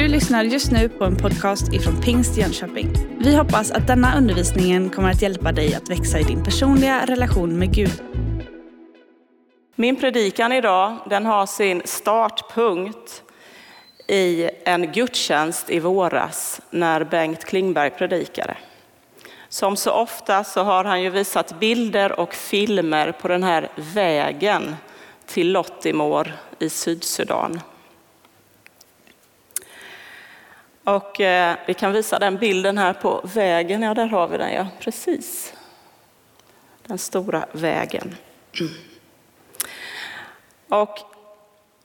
Du lyssnar just nu på en podcast ifrån Pingst Jönköping. Vi hoppas att denna undervisning kommer att hjälpa dig att växa i din personliga relation med Gud. Min predikan idag den har sin startpunkt i en gudstjänst i våras när Bengt Klingberg predikade. Som så ofta så har han ju visat bilder och filmer på den här vägen till Lottimor i Sydsudan. Och eh, vi kan visa den bilden här på vägen. Ja, där har vi den, ja, precis. Den stora vägen. Och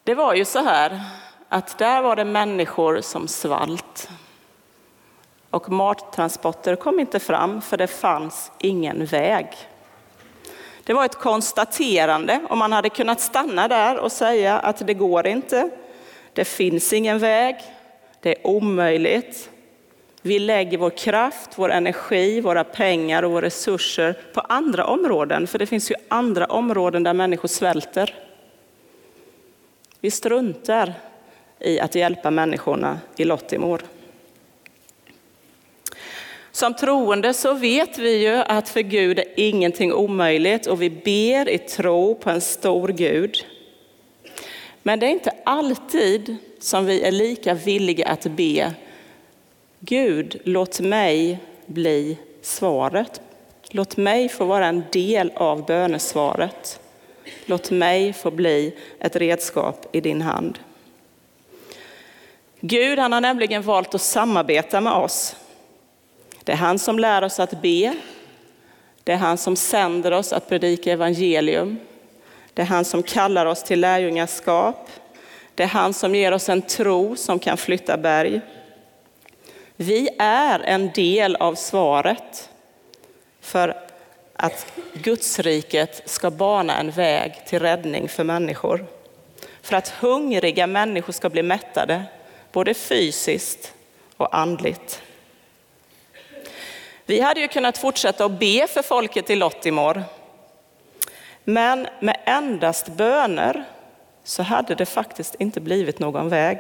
det var ju så här att där var det människor som svalt. Och mattransporter kom inte fram för det fanns ingen väg. Det var ett konstaterande och man hade kunnat stanna där och säga att det går inte. Det finns ingen väg. Det är omöjligt. Vi lägger vår kraft, vår energi, våra pengar och våra resurser på andra områden, för det finns ju andra områden där människor svälter. Vi struntar i att hjälpa människorna i Lottimor. Som troende så vet vi ju att för Gud är ingenting omöjligt och vi ber i tro på en stor Gud. Men det är inte alltid som vi är lika villiga att be Gud, låt mig bli svaret. Låt mig få vara en del av bönesvaret. Låt mig få bli ett redskap i din hand. Gud han har nämligen valt att samarbeta med oss. Det är han som lär oss att be. Det är han som sänder oss att predika evangelium. Det är han som kallar oss till lärjungaskap. Det är han som ger oss en tro som kan flytta berg. Vi är en del av svaret för att Gudsriket ska bana en väg till räddning för människor. För att hungriga människor ska bli mättade, både fysiskt och andligt. Vi hade ju kunnat fortsätta att be för folket i Lottimor. Men med endast böner så hade det faktiskt inte blivit någon väg.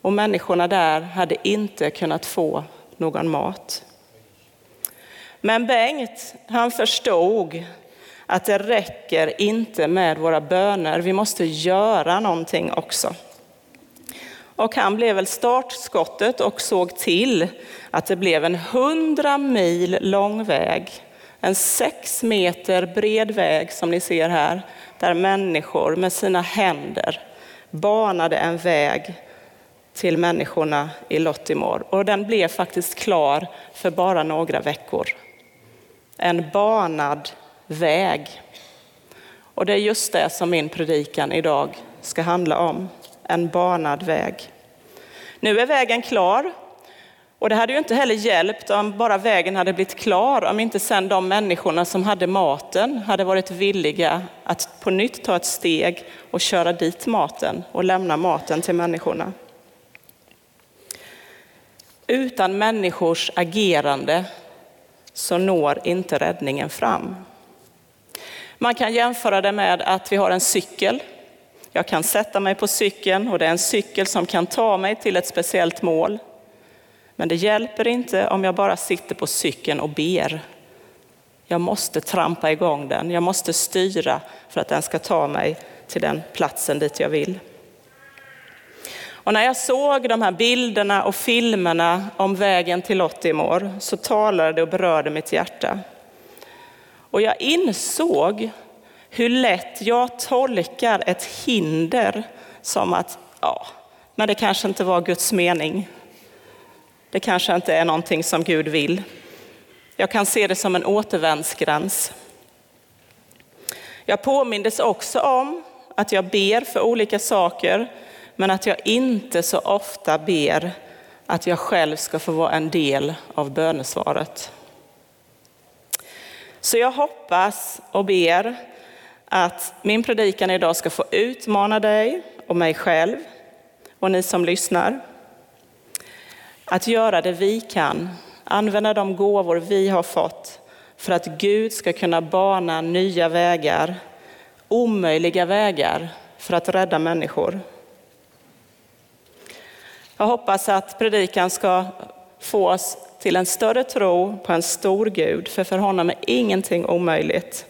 Och människorna där hade inte kunnat få någon mat. Men Bengt, han förstod att det räcker inte med våra böner, vi måste göra någonting också. Och han blev väl startskottet och såg till att det blev en hundra mil lång väg, en sex meter bred väg som ni ser här, där människor med sina händer banade en väg till människorna i Lottimor. Och den blev faktiskt klar för bara några veckor. En banad väg. Och det är just det som min predikan idag ska handla om. En banad väg. Nu är vägen klar. Och det hade ju inte heller hjälpt om bara vägen hade blivit klar, om inte sen de människorna som hade maten hade varit villiga att på nytt ta ett steg och köra dit maten och lämna maten till människorna. Utan människors agerande så når inte räddningen fram. Man kan jämföra det med att vi har en cykel. Jag kan sätta mig på cykeln och det är en cykel som kan ta mig till ett speciellt mål. Men det hjälper inte om jag bara sitter på cykeln och ber. Jag måste trampa igång den, jag måste styra för att den ska ta mig till den platsen dit jag vill. Och när jag såg de här bilderna och filmerna om vägen till Lottimor så talade det och berörde mitt hjärta. Och jag insåg hur lätt jag tolkar ett hinder som att, ja, men det kanske inte var Guds mening. Det kanske inte är någonting som Gud vill. Jag kan se det som en återvändsgräns. Jag påmindes också om att jag ber för olika saker, men att jag inte så ofta ber att jag själv ska få vara en del av bönesvaret. Så jag hoppas och ber att min predikan idag ska få utmana dig och mig själv och ni som lyssnar. Att göra det vi kan, använda de gåvor vi har fått för att Gud ska kunna bana nya vägar, omöjliga vägar för att rädda människor. Jag hoppas att predikan ska få oss till en större tro på en stor Gud, för för honom är ingenting omöjligt.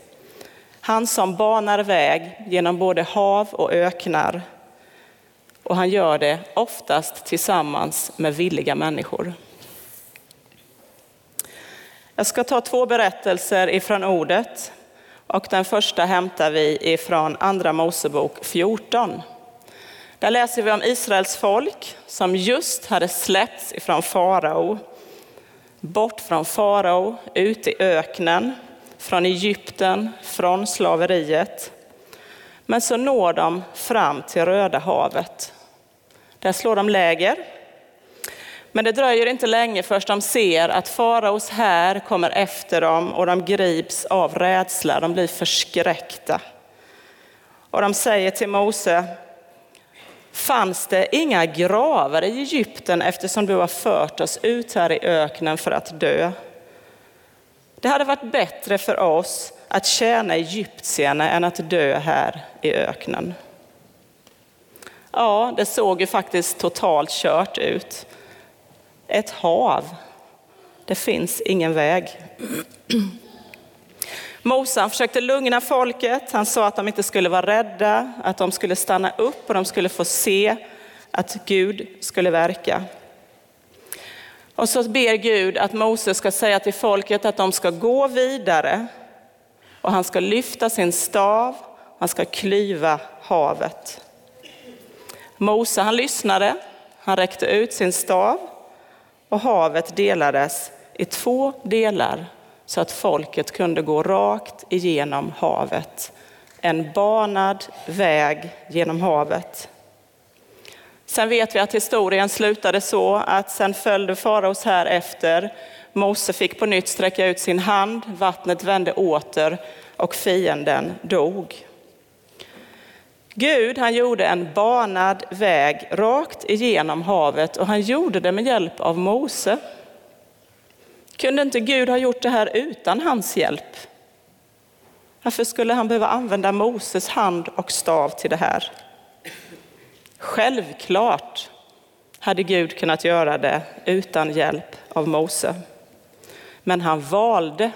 Han som banar väg genom både hav och öknar. Och han gör det oftast tillsammans med villiga människor. Jag ska ta två berättelser ifrån ordet och den första hämtar vi ifrån Andra Mosebok 14. Där läser vi om Israels folk som just hade släppts ifrån farao. Bort från farao, ut i öknen, från Egypten, från slaveriet. Men så når de fram till Röda havet. Där slår de läger. Men det dröjer inte länge först de ser att faraos här kommer efter dem och de grips av rädsla, de blir förskräckta. Och de säger till Mose, fanns det inga gravar i Egypten eftersom du har fört oss ut här i öknen för att dö? Det hade varit bättre för oss att tjäna egyptierna än att dö här i öknen. Ja, det såg ju faktiskt totalt kört ut. Ett hav. Det finns ingen väg. Mose försökte lugna folket. Han sa att de inte skulle vara rädda, att de skulle stanna upp och de skulle få se att Gud skulle verka. Och så ber Gud att Mose ska säga till folket att de ska gå vidare och han ska lyfta sin stav, han ska klyva havet. Mose han lyssnade, han räckte ut sin stav och havet delades i två delar så att folket kunde gå rakt igenom havet. En banad väg genom havet. Sen vet vi att historien slutade så att sen följde faraos här efter. Mose fick på nytt sträcka ut sin hand, vattnet vände åter och fienden dog. Gud han gjorde en banad väg rakt igenom havet och han gjorde det med hjälp av Mose. Kunde inte Gud ha gjort det här utan hans hjälp? Varför skulle han behöva använda Moses hand och stav till det här? Självklart hade Gud kunnat göra det utan hjälp av Mose. Men han valde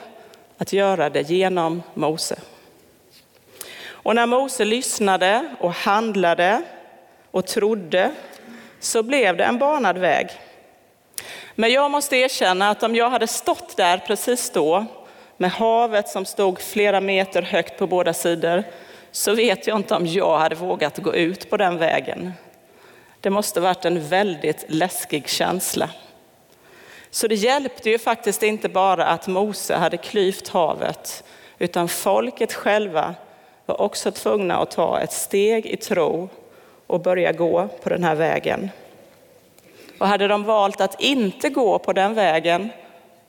att göra det genom Mose. Och när Mose lyssnade och handlade och trodde så blev det en banad väg. Men jag måste erkänna att om jag hade stått där precis då med havet som stod flera meter högt på båda sidor så vet jag inte om jag hade vågat gå ut på den vägen. Det måste varit en väldigt läskig känsla. Så det hjälpte ju faktiskt inte bara att Mose hade klyvt havet, utan folket själva var också tvungna att ta ett steg i tro och börja gå på den här vägen. Och hade de valt att inte gå på den vägen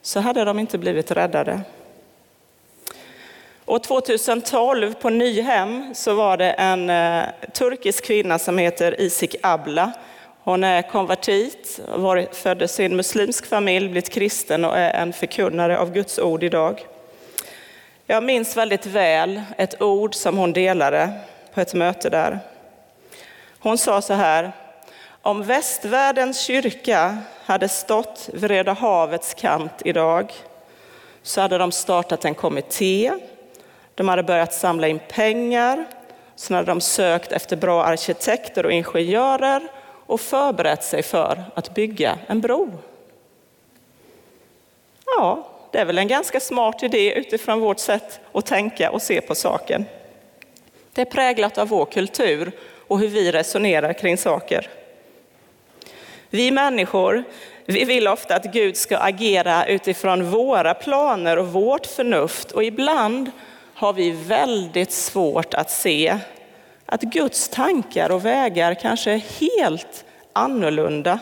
så hade de inte blivit räddade. År 2012 på Nyhem så var det en eh, turkisk kvinna som heter Isik Abla. Hon är konvertit, föddes i en muslimsk familj, blivit kristen och är en förkunnare av Guds ord idag. Jag minns väldigt väl ett ord som hon delade på ett möte där. Hon sa så här, om västvärldens kyrka hade stått vid Röda havets kant idag så hade de startat en kommitté, de hade börjat samla in pengar, sen hade de sökt efter bra arkitekter och ingenjörer och förberett sig för att bygga en bro. Ja, det är väl en ganska smart idé utifrån vårt sätt att tänka och se på saken. Det är präglat av vår kultur och hur vi resonerar kring saker. Vi människor, vi vill ofta att Gud ska agera utifrån våra planer och vårt förnuft och ibland har vi väldigt svårt att se att Guds tankar och vägar kanske är helt annorlunda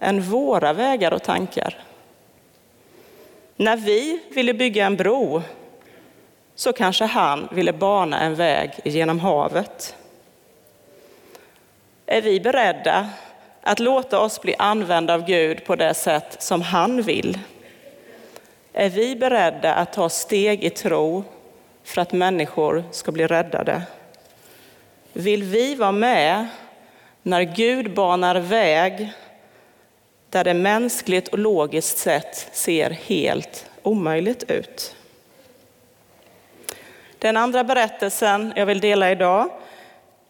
än våra vägar och tankar. När vi ville bygga en bro så kanske han ville bana en väg genom havet. Är vi beredda att låta oss bli använda av Gud på det sätt som han vill? Är vi beredda att ta steg i tro för att människor ska bli räddade? Vill vi vara med när Gud banar väg där det mänskligt och logiskt sett ser helt omöjligt ut. Den andra berättelsen jag vill dela idag,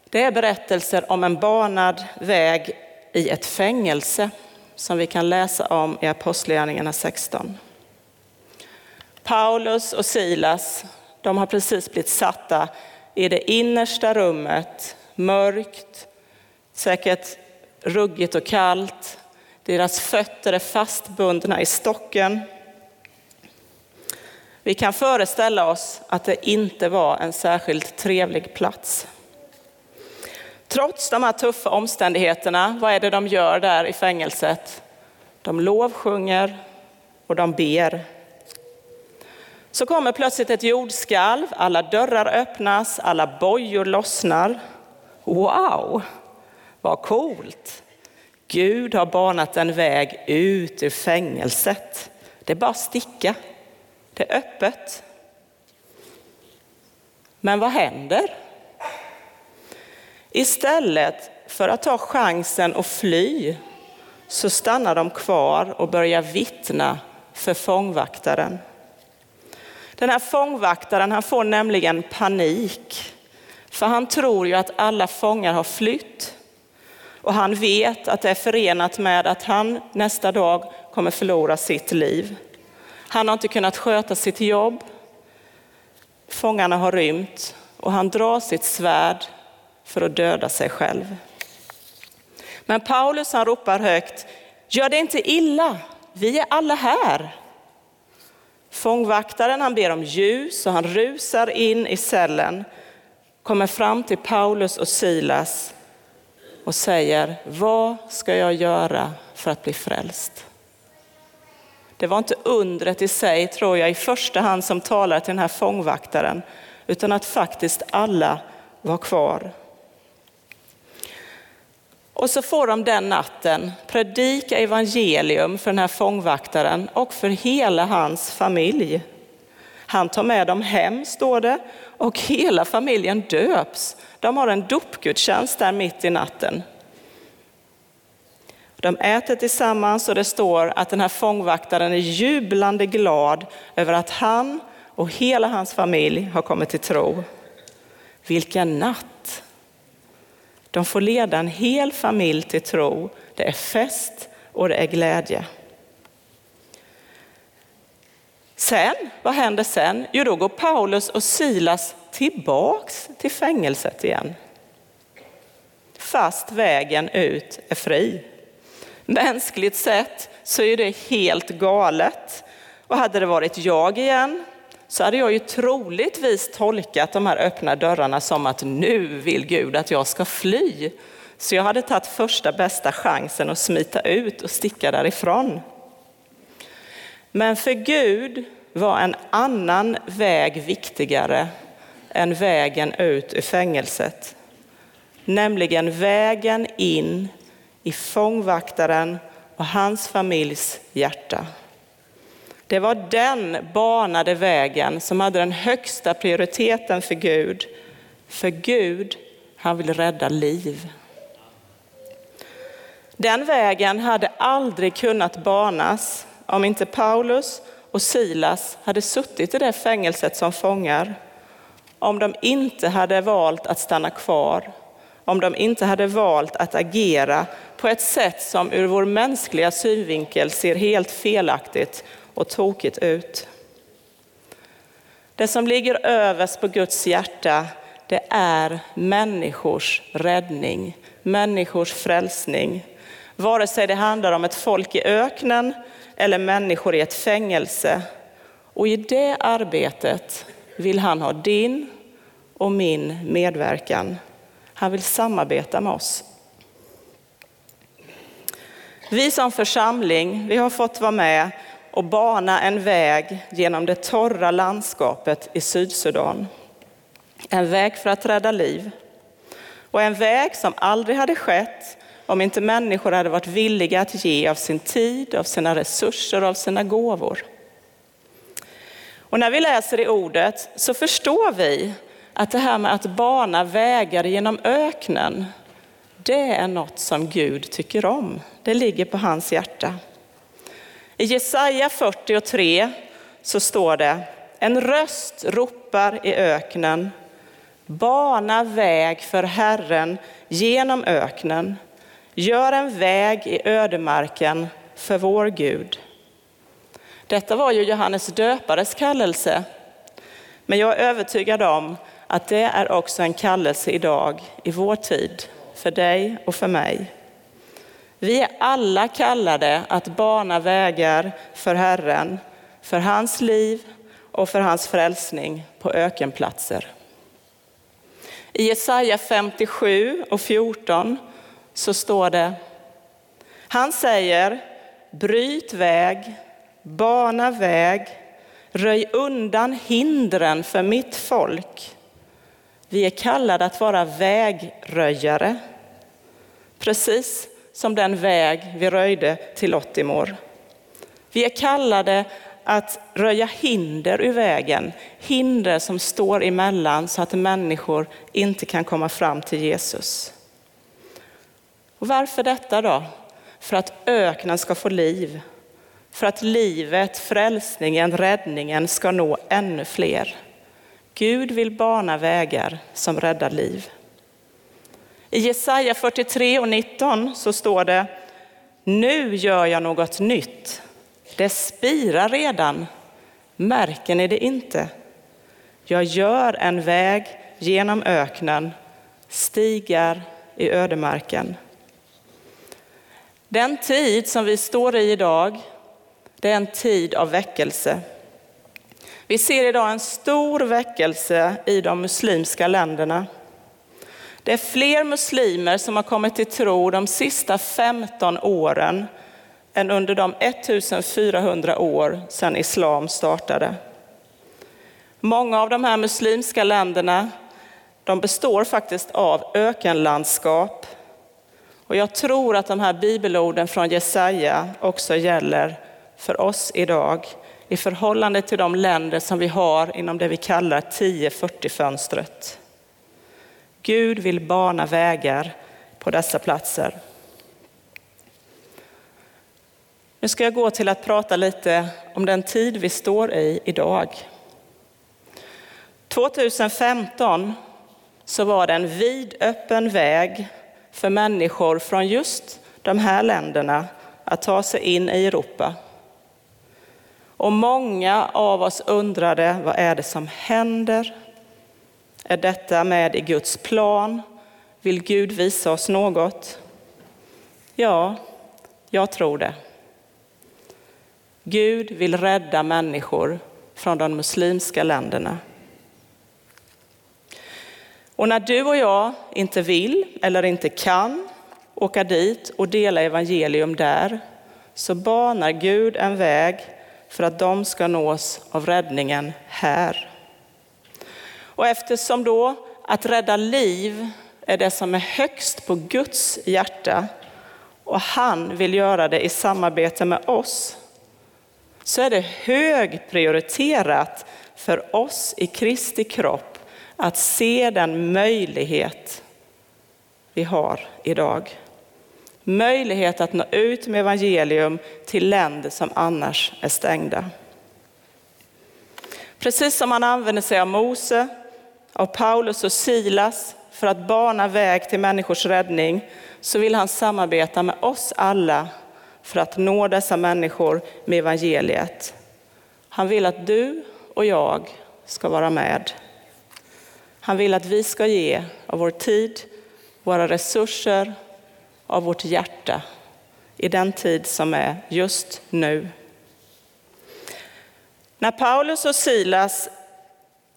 det är berättelser om en banad väg i ett fängelse som vi kan läsa om i Apostlagärningarna 16. Paulus och Silas, de har precis blivit satta i det innersta rummet, mörkt, säkert ruggigt och kallt. Deras fötter är fastbundna i stocken. Vi kan föreställa oss att det inte var en särskilt trevlig plats. Trots de här tuffa omständigheterna, vad är det de gör där i fängelset? De lovsjunger och de ber. Så kommer plötsligt ett jordskalv, alla dörrar öppnas, alla bojor lossnar. Wow, vad coolt! Gud har banat en väg ut ur fängelset. Det är bara att sticka. Det är öppet. Men vad händer? Istället för att ta chansen och fly så stannar de kvar och börjar vittna för fångvaktaren. Den här fångvaktaren han får nämligen panik. För han tror ju att alla fångar har flytt. Och han vet att det är förenat med att han nästa dag kommer förlora sitt liv. Han har inte kunnat sköta sitt jobb. Fångarna har rymt och han drar sitt svärd för att döda sig själv. Men Paulus han ropar högt, gör det inte illa, vi är alla här. Fångvaktaren han ber om ljus och han rusar in i cellen, kommer fram till Paulus och Silas och säger, vad ska jag göra för att bli frälst? Det var inte undret i sig, tror jag, i första hand som talar till den här fångvaktaren, utan att faktiskt alla var kvar. Och så får de den natten predika evangelium för den här fångvaktaren och för hela hans familj. Han tar med dem hem, står det, och hela familjen döps. De har en dopgudstjänst där mitt i natten. De äter tillsammans och det står att den här fångvaktaren är jublande glad över att han och hela hans familj har kommit till tro. Vilken natt! De får leda en hel familj till tro. Det är fest och det är glädje. Sen, vad händer sen? Jo, då går Paulus och Silas tillbaks till fängelset igen. Fast vägen ut är fri. Mänskligt sett så är det helt galet. Och hade det varit jag igen så hade jag ju troligtvis tolkat de här öppna dörrarna som att nu vill Gud att jag ska fly. Så jag hade tagit första bästa chansen att smita ut och sticka därifrån. Men för Gud var en annan väg viktigare än vägen ut ur fängelset. Nämligen vägen in i fångvaktaren och hans familjs hjärta. Det var den banade vägen som hade den högsta prioriteten för Gud. För Gud, han vill rädda liv. Den vägen hade aldrig kunnat banas om inte Paulus och Silas hade suttit i det fängelset som fångar. Om de inte hade valt att stanna kvar. Om de inte hade valt att agera på ett sätt som ur vår mänskliga synvinkel ser helt felaktigt och tokigt ut. Det som ligger överst på Guds hjärta, det är människors räddning, människors frälsning. Vare sig det handlar om ett folk i öknen eller människor i ett fängelse. Och i det arbetet vill han ha din och min medverkan. Han vill samarbeta med oss. Vi som församling, vi har fått vara med och bana en väg genom det torra landskapet i Sydsudan. En väg för att rädda liv. Och en väg som aldrig hade skett om inte människor hade varit villiga att ge av sin tid, av sina resurser och av sina gåvor. Och när vi läser i ordet så förstår vi att det här med att bana vägar genom öknen, det är något som Gud tycker om. Det ligger på hans hjärta. I Jesaja 43 så står det, en röst ropar i öknen, bana väg för Herren genom öknen, gör en väg i ödemarken för vår Gud. Detta var ju Johannes döpares kallelse, men jag är övertygad om att det är också en kallelse idag, i vår tid, för dig och för mig. Vi är alla kallade att bana vägar för Herren, för hans liv och för hans frälsning på ökenplatser. I Jesaja 57 och 14 så står det, han säger, bryt väg, bana väg, röj undan hindren för mitt folk. Vi är kallade att vara vägröjare, precis som den väg vi röjde till Ottimor. Vi är kallade att röja hinder ur vägen, hinder som står emellan så att människor inte kan komma fram till Jesus. Och varför detta då? För att öknen ska få liv, för att livet, frälsningen, räddningen ska nå ännu fler. Gud vill bana vägar som räddar liv. I Jesaja 43 och 19 så står det, nu gör jag något nytt. Det spirar redan, märker ni det inte? Jag gör en väg genom öknen, stigar i ödemarken. Den tid som vi står i idag, det är en tid av väckelse. Vi ser idag en stor väckelse i de muslimska länderna. Det är fler muslimer som har kommit till tro de sista 15 åren än under de 1400 år sedan islam startade. Många av de här muslimska länderna de består faktiskt av ökenlandskap. Och jag tror att de här bibelorden från Jesaja också gäller för oss idag i förhållande till de länder som vi har inom det vi kallar 10-40-fönstret. Gud vill bana vägar på dessa platser. Nu ska jag gå till att prata lite om den tid vi står i idag. 2015 så var det en vidöppen väg för människor från just de här länderna att ta sig in i Europa. Och många av oss undrade, vad är det som händer? Är detta med i Guds plan? Vill Gud visa oss något? Ja, jag tror det. Gud vill rädda människor från de muslimska länderna. Och när du och jag inte vill eller inte kan åka dit och dela evangelium där, så banar Gud en väg för att de ska nås av räddningen här. Och eftersom då att rädda liv är det som är högst på Guds hjärta och han vill göra det i samarbete med oss, så är det högprioriterat för oss i Kristi kropp att se den möjlighet vi har idag. Möjlighet att nå ut med evangelium till länder som annars är stängda. Precis som man använder sig av Mose, av Paulus och Silas för att bana väg till människors räddning, så vill han samarbeta med oss alla för att nå dessa människor med evangeliet. Han vill att du och jag ska vara med. Han vill att vi ska ge av vår tid, våra resurser, av vårt hjärta i den tid som är just nu. När Paulus och Silas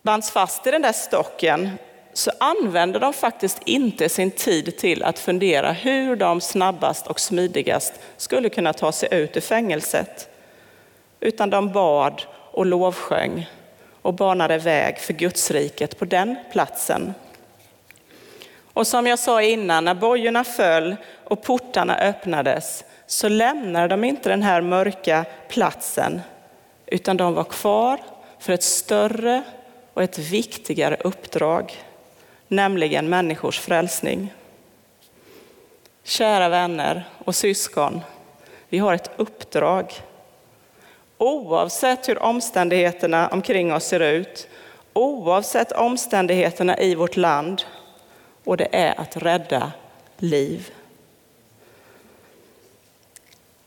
bands fast i den där stocken så använde de faktiskt inte sin tid till att fundera hur de snabbast och smidigast skulle kunna ta sig ut ur fängelset. Utan de bad och lovsjöng och banade väg för Gudsriket på den platsen. Och som jag sa innan, när bojorna föll och portarna öppnades så lämnade de inte den här mörka platsen utan de var kvar för ett större och ett viktigare uppdrag, nämligen människors frälsning. Kära vänner och syskon, vi har ett uppdrag. Oavsett hur omständigheterna omkring oss ser ut, oavsett omständigheterna i vårt land, och det är att rädda liv.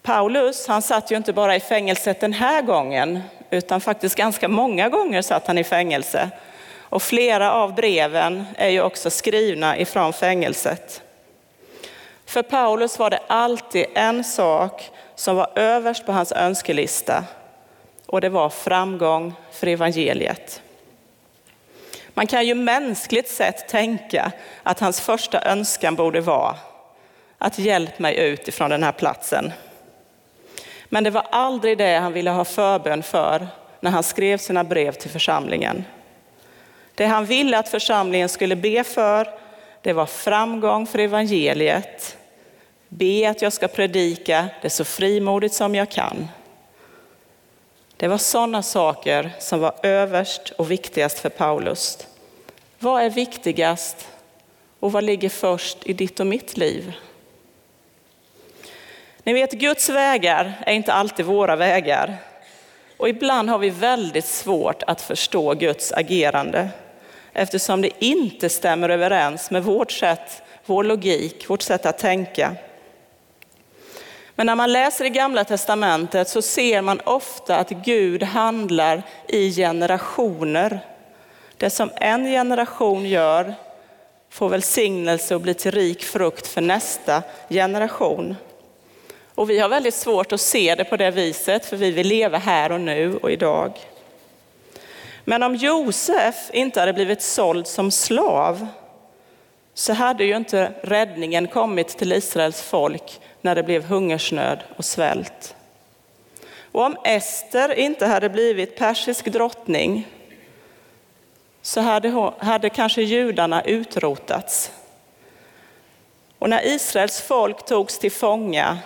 Paulus, han satt ju inte bara i fängelset den här gången, utan faktiskt ganska många gånger satt han i fängelse. Och flera av breven är ju också skrivna ifrån fängelset. För Paulus var det alltid en sak som var överst på hans önskelista och det var framgång för evangeliet. Man kan ju mänskligt sett tänka att hans första önskan borde vara att hjälp mig ut ifrån den här platsen. Men det var aldrig det han ville ha förbön för när han skrev sina brev till församlingen. Det han ville att församlingen skulle be för, det var framgång för evangeliet. Be att jag ska predika det så frimodigt som jag kan. Det var sådana saker som var överst och viktigast för Paulus. Vad är viktigast och vad ligger först i ditt och mitt liv? Ni vet, Guds vägar är inte alltid våra vägar. Och ibland har vi väldigt svårt att förstå Guds agerande eftersom det inte stämmer överens med vårt sätt, vår logik, vårt sätt att tänka. Men när man läser i Gamla Testamentet så ser man ofta att Gud handlar i generationer. Det som en generation gör får välsignelse och blir till rik frukt för nästa generation. Och vi har väldigt svårt att se det på det viset, för vi vill leva här och nu och idag. Men om Josef inte hade blivit såld som slav så hade ju inte räddningen kommit till Israels folk när det blev hungersnöd och svält. Och om Ester inte hade blivit persisk drottning så hade, hon, hade kanske judarna utrotats. Och när Israels folk togs till fånga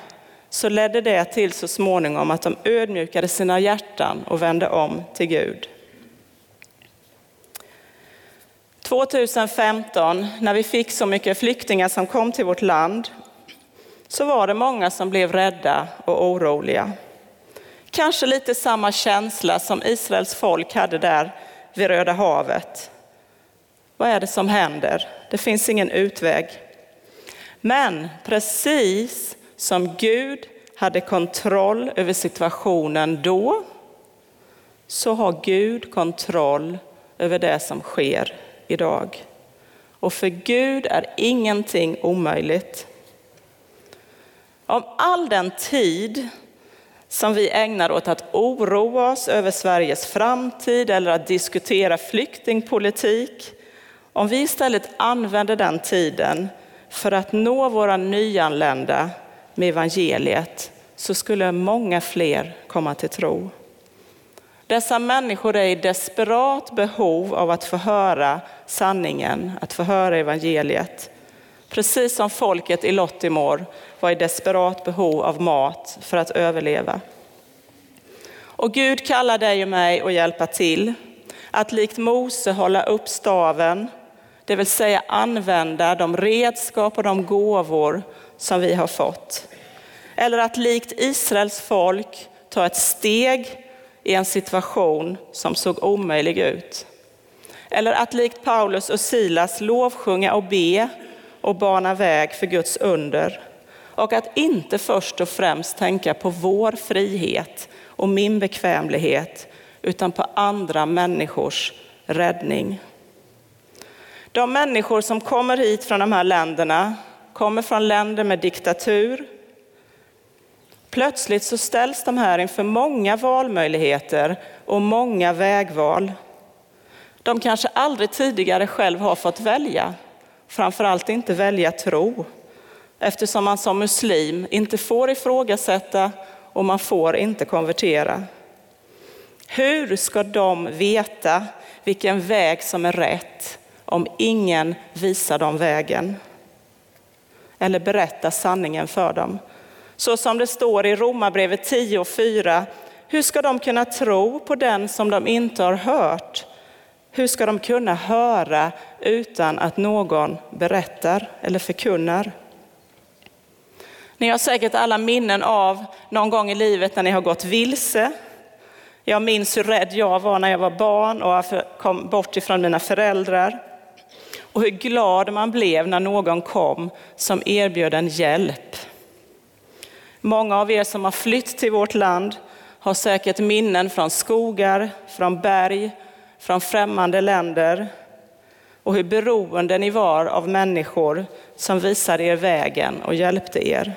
så ledde det till så småningom att de ödmjukade sina hjärtan och vände om till Gud. 2015, när vi fick så mycket flyktingar som kom till vårt land, så var det många som blev rädda och oroliga. Kanske lite samma känsla som Israels folk hade där vid Röda havet. Vad är det som händer? Det finns ingen utväg. Men precis som Gud hade kontroll över situationen då, så har Gud kontroll över det som sker idag. Och för Gud är ingenting omöjligt. Om all den tid som vi ägnar åt att oroa oss över Sveriges framtid eller att diskutera flyktingpolitik, om vi istället använder den tiden för att nå våra nyanlända med evangeliet så skulle många fler komma till tro. Dessa människor är i desperat behov av att få höra sanningen, att få höra evangeliet. Precis som folket i Lottimor var i desperat behov av mat för att överleva. Och Gud kallar dig och mig att hjälpa till, att likt Mose hålla upp staven, det vill säga använda de redskap och de gåvor som vi har fått. Eller att likt Israels folk ta ett steg i en situation som såg omöjlig ut. Eller att likt Paulus och Silas lovsjunga och be och bana väg för Guds under. Och att inte först och främst tänka på vår frihet och min bekvämlighet, utan på andra människors räddning. De människor som kommer hit från de här länderna kommer från länder med diktatur. Plötsligt så ställs de här inför många valmöjligheter och många vägval. De kanske aldrig tidigare själv har fått välja, framförallt inte välja tro, eftersom man som muslim inte får ifrågasätta och man får inte konvertera. Hur ska de veta vilken väg som är rätt om ingen visar dem vägen? eller berättar sanningen för dem. Så som det står i Romarbrevet 10 och 4. Hur ska de kunna tro på den som de inte har hört? Hur ska de kunna höra utan att någon berättar eller förkunnar? Ni har säkert alla minnen av någon gång i livet när ni har gått vilse. Jag minns hur rädd jag var när jag var barn och kom bort ifrån mina föräldrar. Och hur glad man blev när någon kom som erbjöd en hjälp. Många av er som har flytt till vårt land har säkert minnen från skogar, från berg, från främmande länder och hur beroende ni var av människor som visade er vägen och hjälpte er.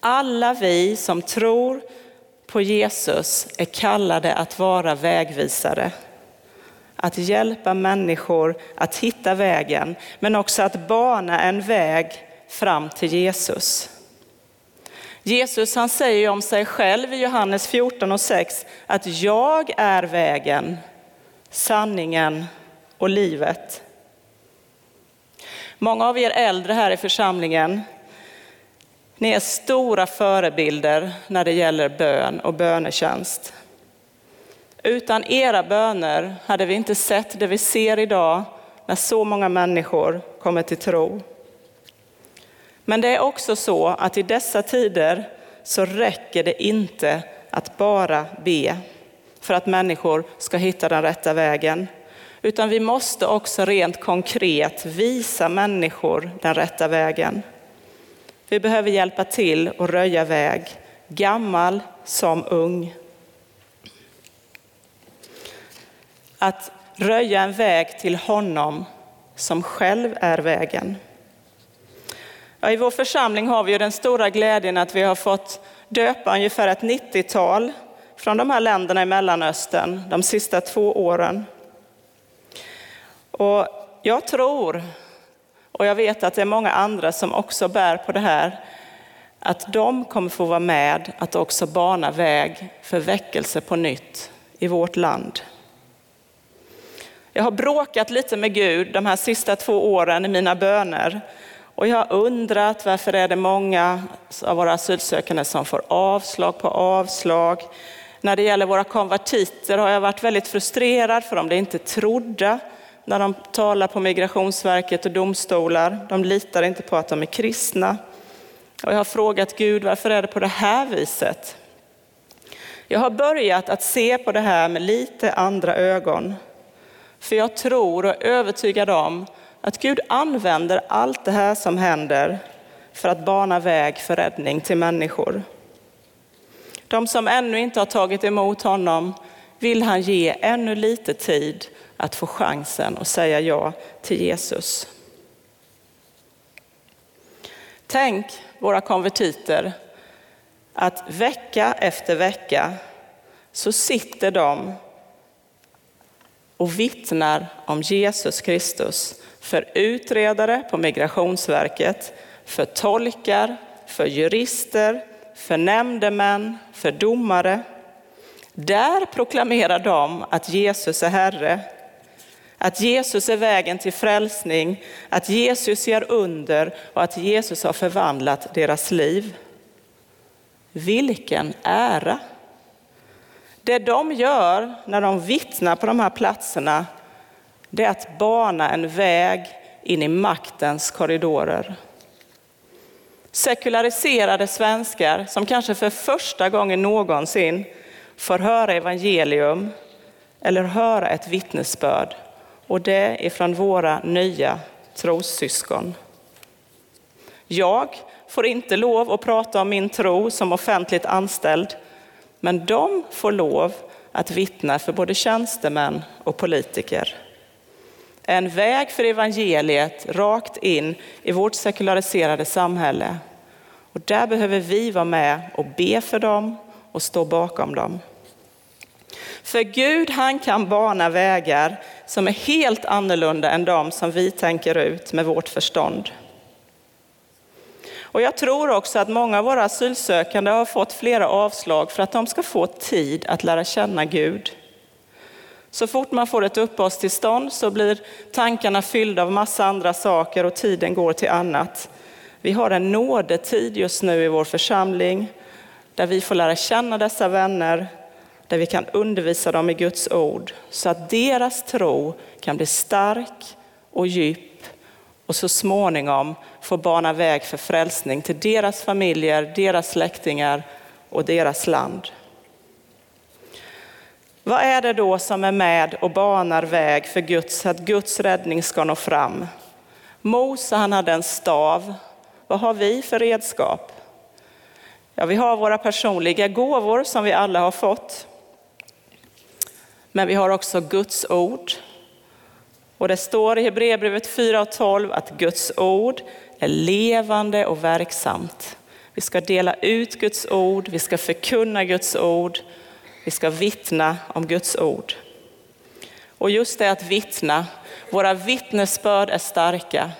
Alla vi som tror på Jesus är kallade att vara vägvisare. Att hjälpa människor att hitta vägen, men också att bana en väg fram till Jesus. Jesus han säger om sig själv i Johannes 14 och 6 att jag är vägen, sanningen och livet. Många av er äldre här i församlingen, ni är stora förebilder när det gäller bön och bönetjänst. Utan era böner hade vi inte sett det vi ser idag när så många människor kommer till tro. Men det är också så att i dessa tider så räcker det inte att bara be för att människor ska hitta den rätta vägen. Utan vi måste också rent konkret visa människor den rätta vägen. Vi behöver hjälpa till och röja väg, gammal som ung. Att röja en väg till honom som själv är vägen. Ja, I vår församling har vi den stora glädjen att vi har fått döpa ungefär ett 90-tal från de här länderna i Mellanöstern de sista två åren. Och jag tror, och jag vet att det är många andra som också bär på det här, att de kommer få vara med att också bana väg för väckelse på nytt i vårt land. Jag har bråkat lite med Gud de här sista två åren i mina böner och jag har undrat varför är det många av våra asylsökande som får avslag på avslag. När det gäller våra konvertiter har jag varit väldigt frustrerad för de blir inte trodda när de talar på Migrationsverket och domstolar. De litar inte på att de är kristna. Och jag har frågat Gud, varför är det på det här viset? Jag har börjat att se på det här med lite andra ögon. För jag tror och är övertygad om att Gud använder allt det här som händer för att bana väg för räddning till människor. De som ännu inte har tagit emot honom vill han ge ännu lite tid att få chansen att säga ja till Jesus. Tänk våra konvertiter att vecka efter vecka så sitter de och vittnar om Jesus Kristus för utredare på Migrationsverket, för tolkar, för jurister, för nämndemän, för domare. Där proklamerar de att Jesus är Herre, att Jesus är vägen till frälsning, att Jesus gör under och att Jesus har förvandlat deras liv. Vilken ära! Det de gör när de vittnar på de här platserna, det är att bana en väg in i maktens korridorer. Sekulariserade svenskar som kanske för första gången någonsin får höra evangelium eller höra ett vittnesbörd och det är från våra nya trossyskon. Jag får inte lov att prata om min tro som offentligt anställd men de får lov att vittna för både tjänstemän och politiker. En väg för evangeliet rakt in i vårt sekulariserade samhälle. Och där behöver vi vara med och be för dem och stå bakom dem. För Gud han kan bana vägar som är helt annorlunda än de som vi tänker ut med vårt förstånd. Och jag tror också att många av våra asylsökande har fått flera avslag för att de ska få tid att lära känna Gud. Så fort man får ett uppehållstillstånd så blir tankarna fyllda av massa andra saker och tiden går till annat. Vi har en nådetid just nu i vår församling där vi får lära känna dessa vänner, där vi kan undervisa dem i Guds ord så att deras tro kan bli stark och djup och så småningom få bana väg för frälsning till deras familjer, deras släktingar och deras land. Vad är det då som är med och banar väg för Guds, att Guds räddning ska nå fram? Mose han hade en stav. Vad har vi för redskap? Ja, vi har våra personliga gåvor som vi alla har fått. Men vi har också Guds ord. Och det står i Hebreerbrevet 4 och 12 att Guds ord är levande och verksamt. Vi ska dela ut Guds ord, vi ska förkunna Guds ord, vi ska vittna om Guds ord. Och just det att vittna, våra vittnesbörd är starka.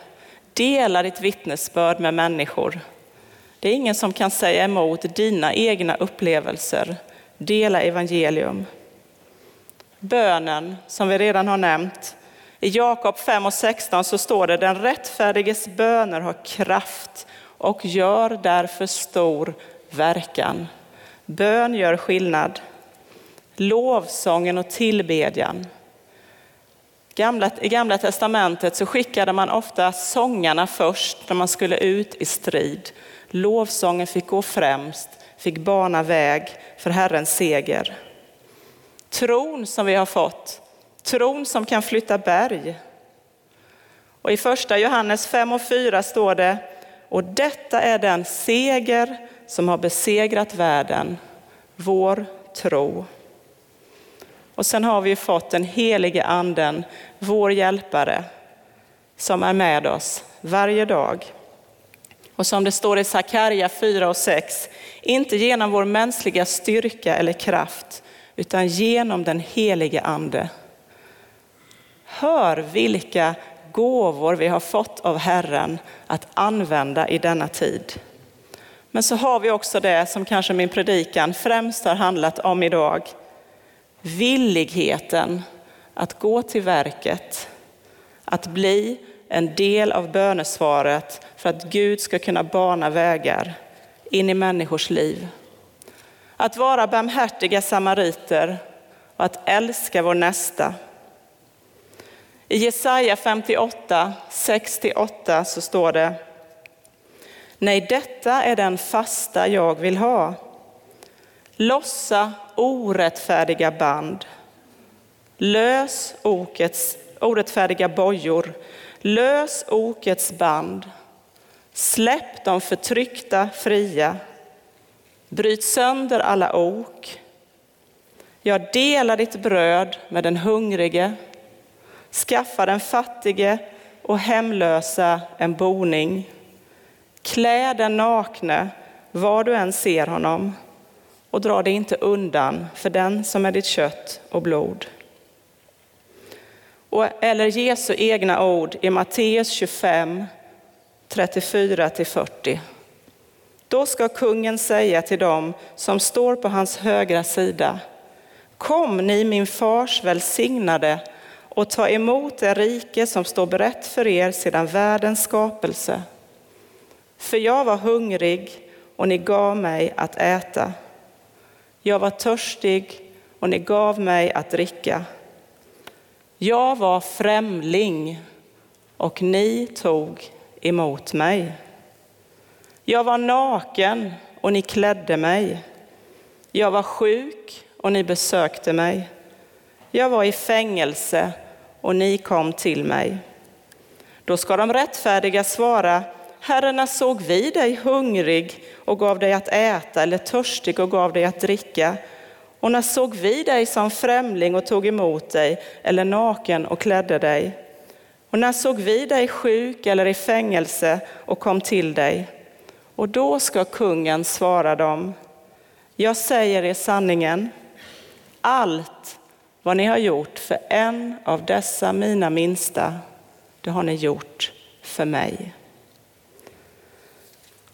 Dela ditt vittnesbörd med människor. Det är ingen som kan säga emot dina egna upplevelser. Dela evangelium. Bönen, som vi redan har nämnt, i Jakob 5 och 16 så står det den rättfärdiges böner har kraft och gör därför stor verkan. Bön gör skillnad. Lovsången och tillbedjan. I Gamla testamentet så skickade man ofta sångarna först när man skulle ut i strid. Lovsången fick gå främst, fick bana väg för Herrens seger. Tron som vi har fått, tron som kan flytta berg. Och i första Johannes 5 och 4 står det, och detta är den seger som har besegrat världen, vår tro. Och sen har vi fått den helige anden, vår hjälpare, som är med oss varje dag. Och som det står i Sakarja 4 och 6, inte genom vår mänskliga styrka eller kraft, utan genom den helige ande. Hör vilka gåvor vi har fått av Herren att använda i denna tid. Men så har vi också det som kanske min predikan främst har handlat om idag. Villigheten att gå till verket, att bli en del av bönesvaret för att Gud ska kunna bana vägar in i människors liv. Att vara barmhärtiga samariter och att älska vår nästa. I Jesaja 58, 6-8 så står det Nej, detta är den fasta jag vill ha. Lossa orättfärdiga band. Lös okets, orättfärdiga bojor. Lös okets band. Släpp de förtryckta fria. Bryt sönder alla ok. Jag delar ditt bröd med den hungrige. Skaffa den fattige och hemlösa en boning. Klä den nakne var du än ser honom och dra dig inte undan för den som är ditt kött och blod. Eller Jesu egna ord i Matteus 25, 34-40. Då ska kungen säga till dem som står på hans högra sida. Kom ni min fars välsignade och ta emot det rike som står berett för er sedan världens skapelse. För jag var hungrig och ni gav mig att äta. Jag var törstig och ni gav mig att dricka. Jag var främling och ni tog emot mig. Jag var naken och ni klädde mig. Jag var sjuk och ni besökte mig. Jag var i fängelse och ni kom till mig. Då ska de rättfärdiga svara, Herrarna såg vi dig hungrig och gav dig att äta eller törstig och gav dig att dricka? Och när såg vi dig som främling och tog emot dig eller naken och klädde dig? Och när såg vi dig sjuk eller i fängelse och kom till dig? Och då ska kungen svara dem, jag säger er sanningen, allt vad ni har gjort för en av dessa mina minsta, det har ni gjort för mig.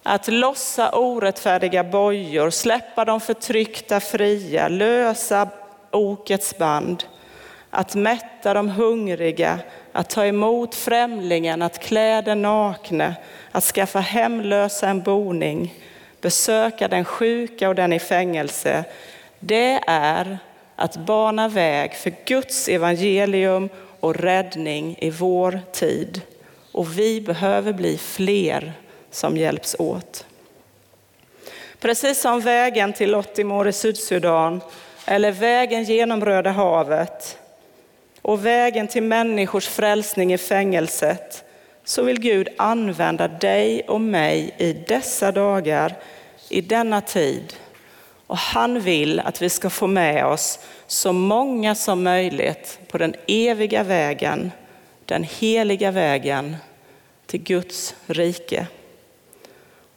Att lossa orättfärdiga bojor, släppa de förtryckta fria, lösa okets band, att mätta de hungriga, att ta emot främlingen, att klä den nakne, att skaffa hemlösa en boning, besöka den sjuka och den i fängelse. Det är att bana väg för Guds evangelium och räddning i vår tid. Och vi behöver bli fler som hjälps åt. Precis som vägen till Lottimor i Sydsudan eller vägen genom Röda havet och vägen till människors frälsning i fängelset så vill Gud använda dig och mig i dessa dagar, i denna tid. Och han vill att vi ska få med oss så många som möjligt på den eviga vägen, den heliga vägen till Guds rike.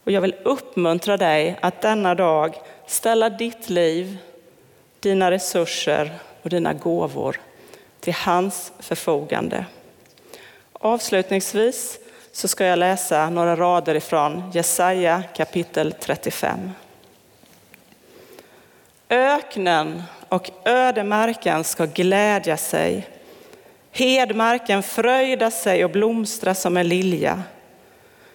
Och jag vill uppmuntra dig att denna dag ställa ditt liv, dina resurser och dina gåvor till hans förfogande. Avslutningsvis så ska jag läsa några rader ifrån Jesaja kapitel 35. Öknen och ödemarken ska glädja sig. Hedmarken fröjda sig och blomstra som en lilja.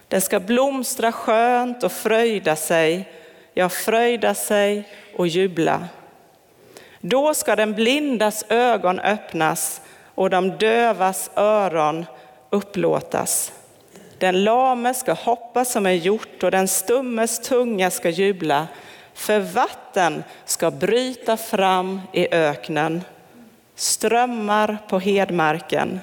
Den ska blomstra skönt och fröjda sig, ja, fröjda sig och jubla. Då ska den blindas ögon öppnas och de dövas öron upplåtas. Den lame ska hoppa som en hjort och den stummes tunga ska jubla. För vatten ska bryta fram i öknen, strömmar på hedmarken.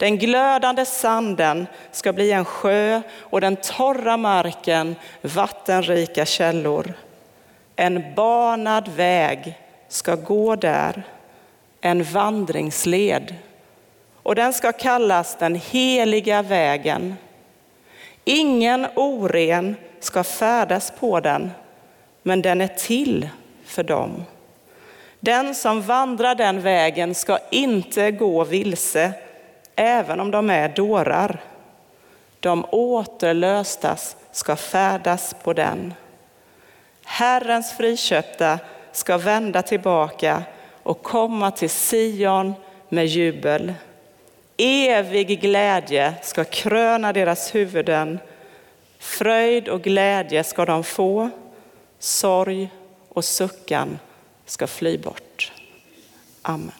Den glödande sanden ska bli en sjö och den torra marken vattenrika källor. En banad väg ska gå där, en vandringsled. Och den ska kallas den heliga vägen. Ingen oren ska färdas på den, men den är till för dem. Den som vandrar den vägen ska inte gå vilse, även om de är dårar. De återlöstas ska färdas på den. Herrens friköpta ska vända tillbaka och komma till Sion med jubel. Evig glädje ska kröna deras huvuden. Fröjd och glädje ska de få. Sorg och suckan ska fly bort. Amen.